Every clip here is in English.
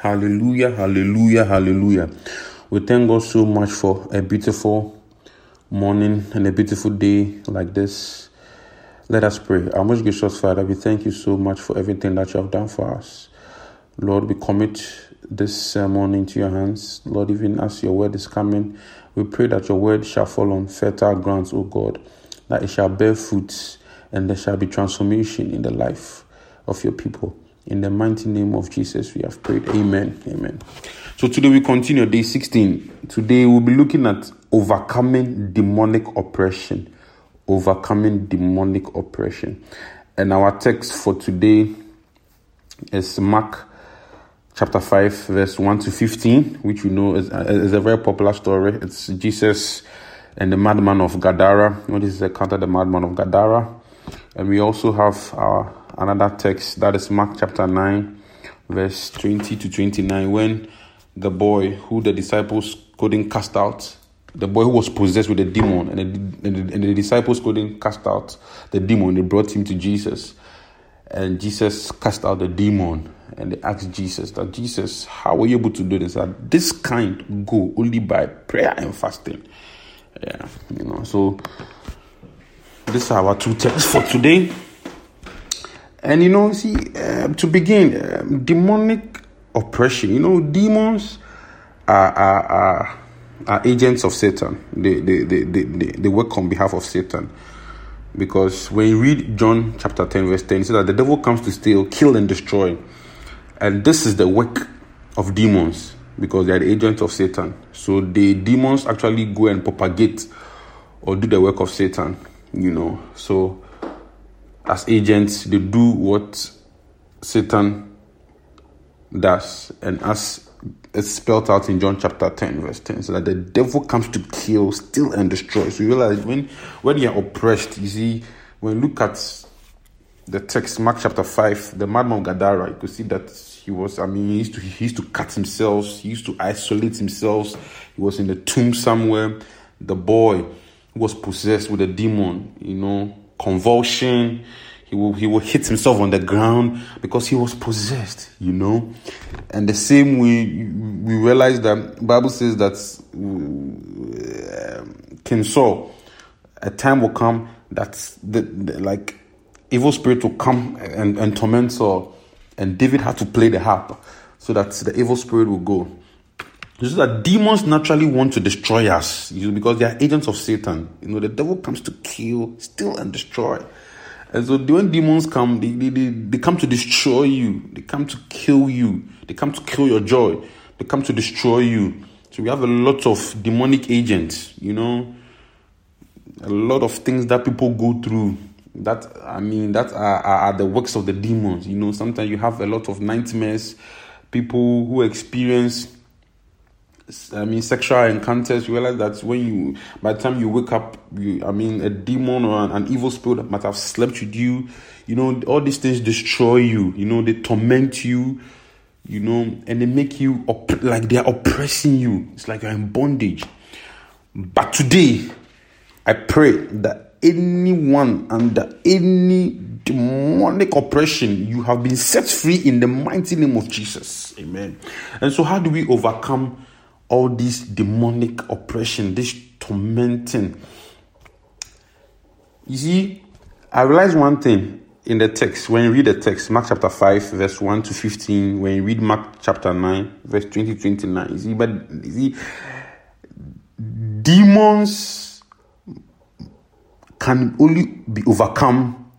Hallelujah, hallelujah, hallelujah. We thank God so much for a beautiful morning and a beautiful day like this. Let us pray. Our most gracious Father, we thank you so much for everything that you have done for us. Lord, we commit this sermon into your hands. Lord, even as your word is coming, we pray that your word shall fall on fertile grounds, O God, that it shall bear fruits and there shall be transformation in the life of your people. In the mighty name of Jesus, we have prayed. Amen. Amen. So today we continue day 16. Today we'll be looking at overcoming demonic oppression. Overcoming demonic oppression. And our text for today is Mark chapter 5, verse 1 to 15, which we know is, uh, is a very popular story. It's Jesus and the madman of Gadara. What is the account of the madman of Gadara? And we also have our another text that is Mark chapter 9, verse 20 to 29, when the boy who the disciples couldn't cast out, the boy who was possessed with a demon, and the, and the, disciples couldn't cast out the demon, they brought him to Jesus. And Jesus cast out the demon, and they asked Jesus that Jesus, how were you able to do this? That this kind go only by prayer and fasting. Yeah, you know. So these are our two texts for today. And you know, see, uh, to begin, uh, demonic oppression. You know, demons are are, are, are agents of Satan. They, they, they, they, they work on behalf of Satan. Because when you read John chapter 10, verse 10, it says that the devil comes to steal, kill, and destroy. And this is the work of demons because they are the agents of Satan. So the demons actually go and propagate or do the work of Satan, you know. So as agents, they do what Satan does, and as it's spelled out in John chapter 10, verse 10, so that the devil comes to kill, steal, and destroy. So you realize when when you're oppressed, you see, when you look at the text, Mark chapter 5, the madman of Gadara, you could see that he was, I mean, he used to he used to cut himself, he used to isolate himself, he was in the tomb somewhere. The boy was possessed with a demon, you know, convulsion. He will, he will hit himself on the ground because he was possessed, you know. And the same way, we realize that Bible says that uh, King Saul, a time will come that the, the, like evil spirit will come and, and torment Saul, and David had to play the harp so that the evil spirit will go. This is that demons naturally want to destroy us you know, because they are agents of Satan. You know, the devil comes to kill, steal, and destroy. And so when demons come, they, they, they, they come to destroy you. They come to kill you. They come to kill your joy. They come to destroy you. So we have a lot of demonic agents, you know, a lot of things that people go through. That I mean, that are, are, are the works of the demons. You know, sometimes you have a lot of nightmares. People who experience I mean, sexual encounters, you realize that when you, by the time you wake up, you, I mean, a demon or an, an evil spirit might have slept with you. You know, all these things destroy you. You know, they torment you. You know, and they make you op- like they are oppressing you. It's like you're in bondage. But today, I pray that anyone under any demonic oppression, you have been set free in the mighty name of Jesus. Amen. And so, how do we overcome? All this demonic oppression, this tormenting. You see, I realize one thing in the text. When you read the text, Mark chapter 5, verse 1 to 15, when you read Mark chapter 9, verse 20 to 29, you see, but you see, demons can only be overcome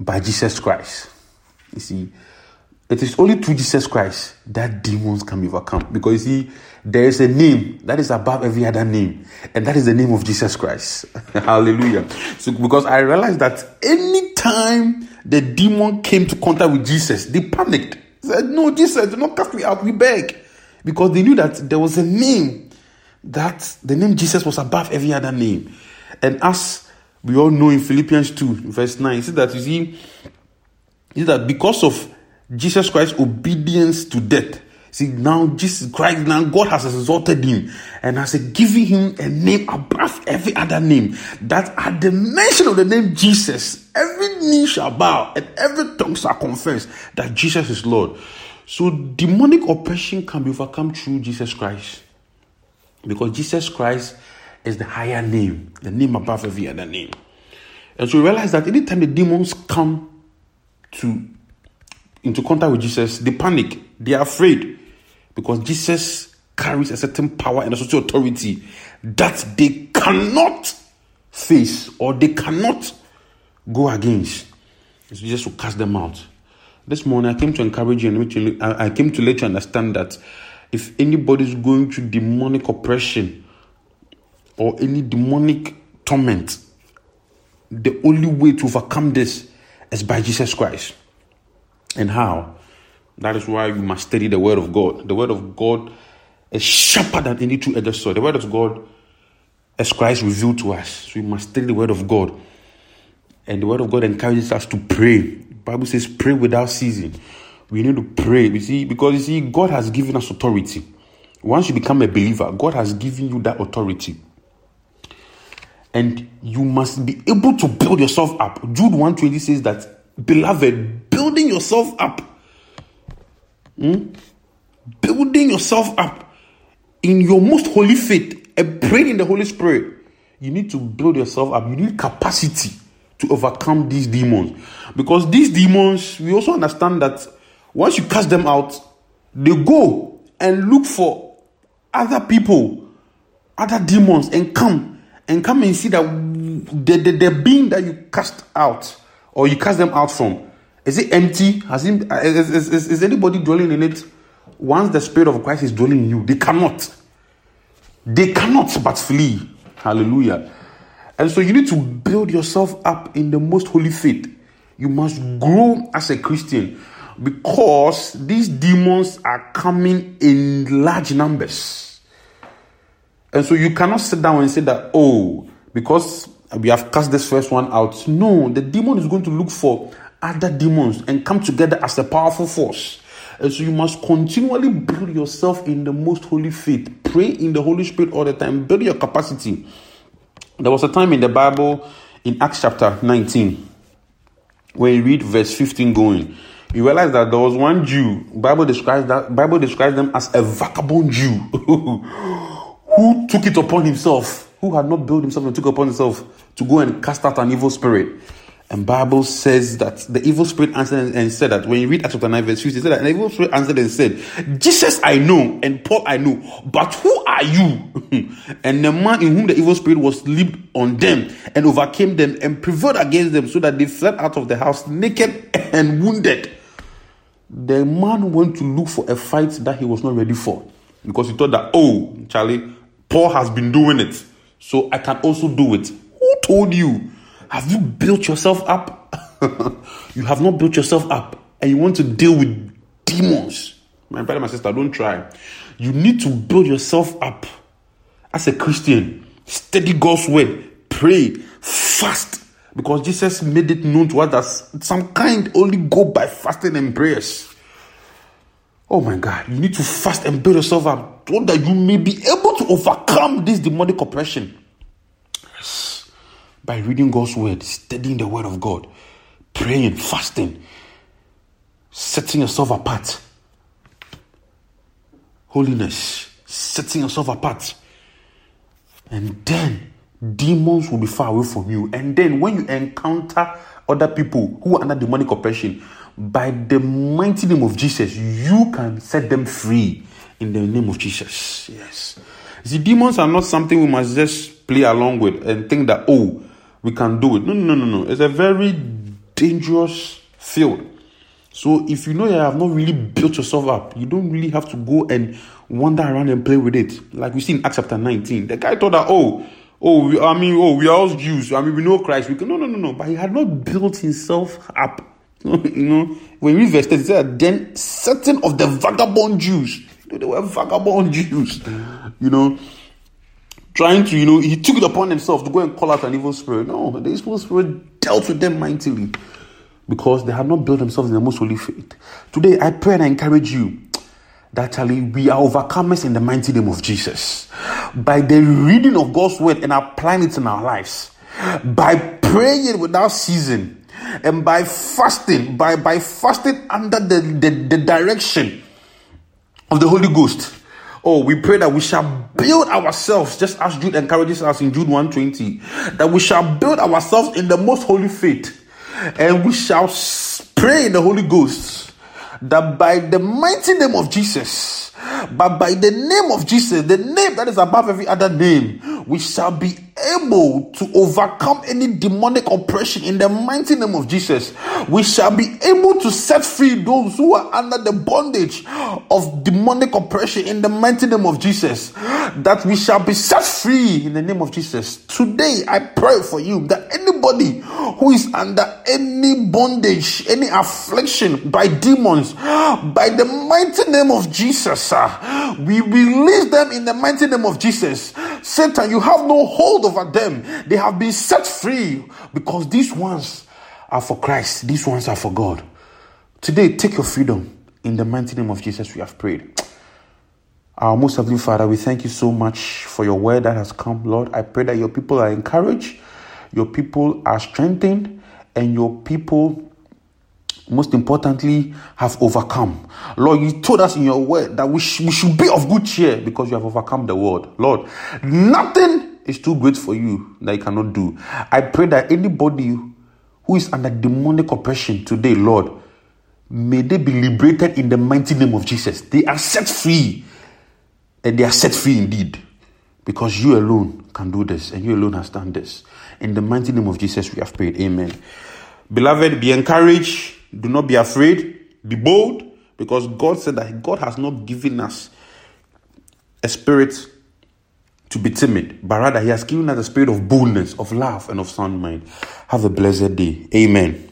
by Jesus Christ. You see, it is only through Jesus Christ that demons can be overcome. Because you see, there is a name that is above every other name, and that is the name of Jesus Christ. Hallelujah. So, because I realized that anytime the demon came to contact with Jesus, they panicked. said, No, Jesus, do not cast me out, we beg. Because they knew that there was a name that the name Jesus was above every other name. And as we all know in Philippians 2, verse 9, it says that you see, is that because of Jesus Christ's obedience to death. See, now Jesus Christ, now God has exalted him and has given him a name above every other name. That at the mention of the name Jesus, every knee shall bow and every tongue shall confess that Jesus is Lord. So demonic oppression can be overcome through Jesus Christ. Because Jesus Christ is the higher name, the name above every other name. And so we realize that anytime the demons come to into contact with Jesus, they panic, they are afraid because Jesus carries a certain power and a certain authority that they cannot face or they cannot go against. It's just to cast them out. This morning I came to encourage you and I came to let you understand that if anybody is going through demonic oppression or any demonic torment, the only way to overcome this is by Jesus Christ. And how? That is why we must study the Word of God. The Word of God is sharper than any two-edged sword. The Word of God, as Christ revealed to us, so we must study the Word of God. And the Word of God encourages us to pray. The Bible says, "Pray without ceasing." We need to pray. You see, because you see, God has given us authority. Once you become a believer, God has given you that authority and you must be able to build yourself up. Jude 120 says that, beloved, building yourself up, hmm? building yourself up in your most holy faith and praying in the Holy Spirit. You need to build yourself up. You need capacity to overcome these demons. Because these demons, we also understand that once you cast them out, they go and look for other people, other demons, and come and come and see that the, the, the being that you cast out or you cast them out from is it empty? Has it, is, is, is anybody dwelling in it? Once the Spirit of Christ is dwelling in you, they cannot. They cannot but flee. Hallelujah. And so you need to build yourself up in the most holy faith. You must grow as a Christian because these demons are coming in large numbers. And so you cannot sit down and say that, oh, because we have cast this first one out. No, the demon is going to look for other demons and come together as a powerful force. And so you must continually build yourself in the most holy faith. Pray in the Holy Spirit all the time. Build your capacity. There was a time in the Bible in Acts chapter 19 when you read verse 15 going you realize that there was one Jew. Bible describes that Bible describes them as a vagabond Jew who took it upon himself, who had not built himself and took upon himself to go and cast out an evil spirit. And Bible says that the evil spirit answered and said that when you read Acts chapter 9, verse 50, said that the evil spirit answered and said, Jesus I know and Paul I know, but who are you? and the man in whom the evil spirit was leaped on them and overcame them and prevailed against them so that they fled out of the house naked and wounded. The man went to look for a fight that he was not ready for because he thought that, oh, Charlie, Paul has been doing it, so I can also do it. Who told you? Have you built yourself up? you have not built yourself up, and you want to deal with demons. My brother, my sister, don't try. You need to build yourself up as a Christian. Study God's word, pray, fast, because Jesus made it known to us that some kind only go by fasting and prayers. Oh my God, you need to fast and build yourself up so that you may be able to overcome this demonic oppression. By reading God's word, studying the word of God, praying, fasting, setting yourself apart. Holiness, setting yourself apart. And then demons will be far away from you. And then when you encounter other people who are under demonic oppression, by the mighty name of Jesus, you can set them free in the name of Jesus. Yes. The demons are not something we must just play along with and think that, oh, we can do it. No, no, no, no. It's a very dangerous field. So if you know you have not really built yourself up, you don't really have to go and wander around and play with it. Like we see in Acts chapter 19. The guy thought that, oh, oh, we, I mean, oh, we are all Jews. I mean, we know Christ. We can, no, no, no, no. But he had not built himself up you know, when we verse 30, said, then certain of the vagabond Jews, you know, they were vagabond Jews, you know, trying to, you know, he took it upon himself to go and call out an evil spirit. No, the evil spirit dealt with them mightily because they had not built themselves in the most holy faith. Today, I pray and I encourage you that we are overcomers in the mighty name of Jesus by the reading of God's word and applying it in our lives, by praying without ceasing and by fasting, by, by fasting under the, the, the direction of the Holy Ghost. Oh, we pray that we shall build ourselves, just as Jude encourages us in Jude 120, that we shall build ourselves in the most holy faith, and we shall pray in the Holy Ghost, that by the mighty name of Jesus, but by the name of Jesus, the name that is above every other name, we shall be able to overcome any demonic oppression in the mighty name of Jesus. We shall be able to set free those who are under the bondage of demonic oppression in the mighty name of Jesus. That we shall be set free in the name of Jesus. Today, I pray for you that anybody who is under any bondage, any affliction by demons, by the mighty name of Jesus, we release them in the mighty name of Jesus. Satan, you have no hold over them. They have been set free because these ones are for Christ, these ones are for God. Today, take your freedom. In the mighty name of Jesus, we have prayed. Our most heavenly Father, we thank you so much for your word that has come, Lord. I pray that your people are encouraged, your people are strengthened, and your people most importantly, have overcome. Lord, you told us in your word that we, sh- we should be of good cheer because you have overcome the world. Lord, nothing is too great for you that you cannot do. I pray that anybody who is under demonic oppression today, Lord, may they be liberated in the mighty name of Jesus. They are set free, and they are set free indeed because you alone can do this, and you alone has done this. In the mighty name of Jesus, we have prayed. Amen. Beloved, be encouraged do not be afraid, be bold, because God said that God has not given us a spirit to be timid, but rather He has given us a spirit of boldness, of love, and of sound mind. Have a blessed day. Amen.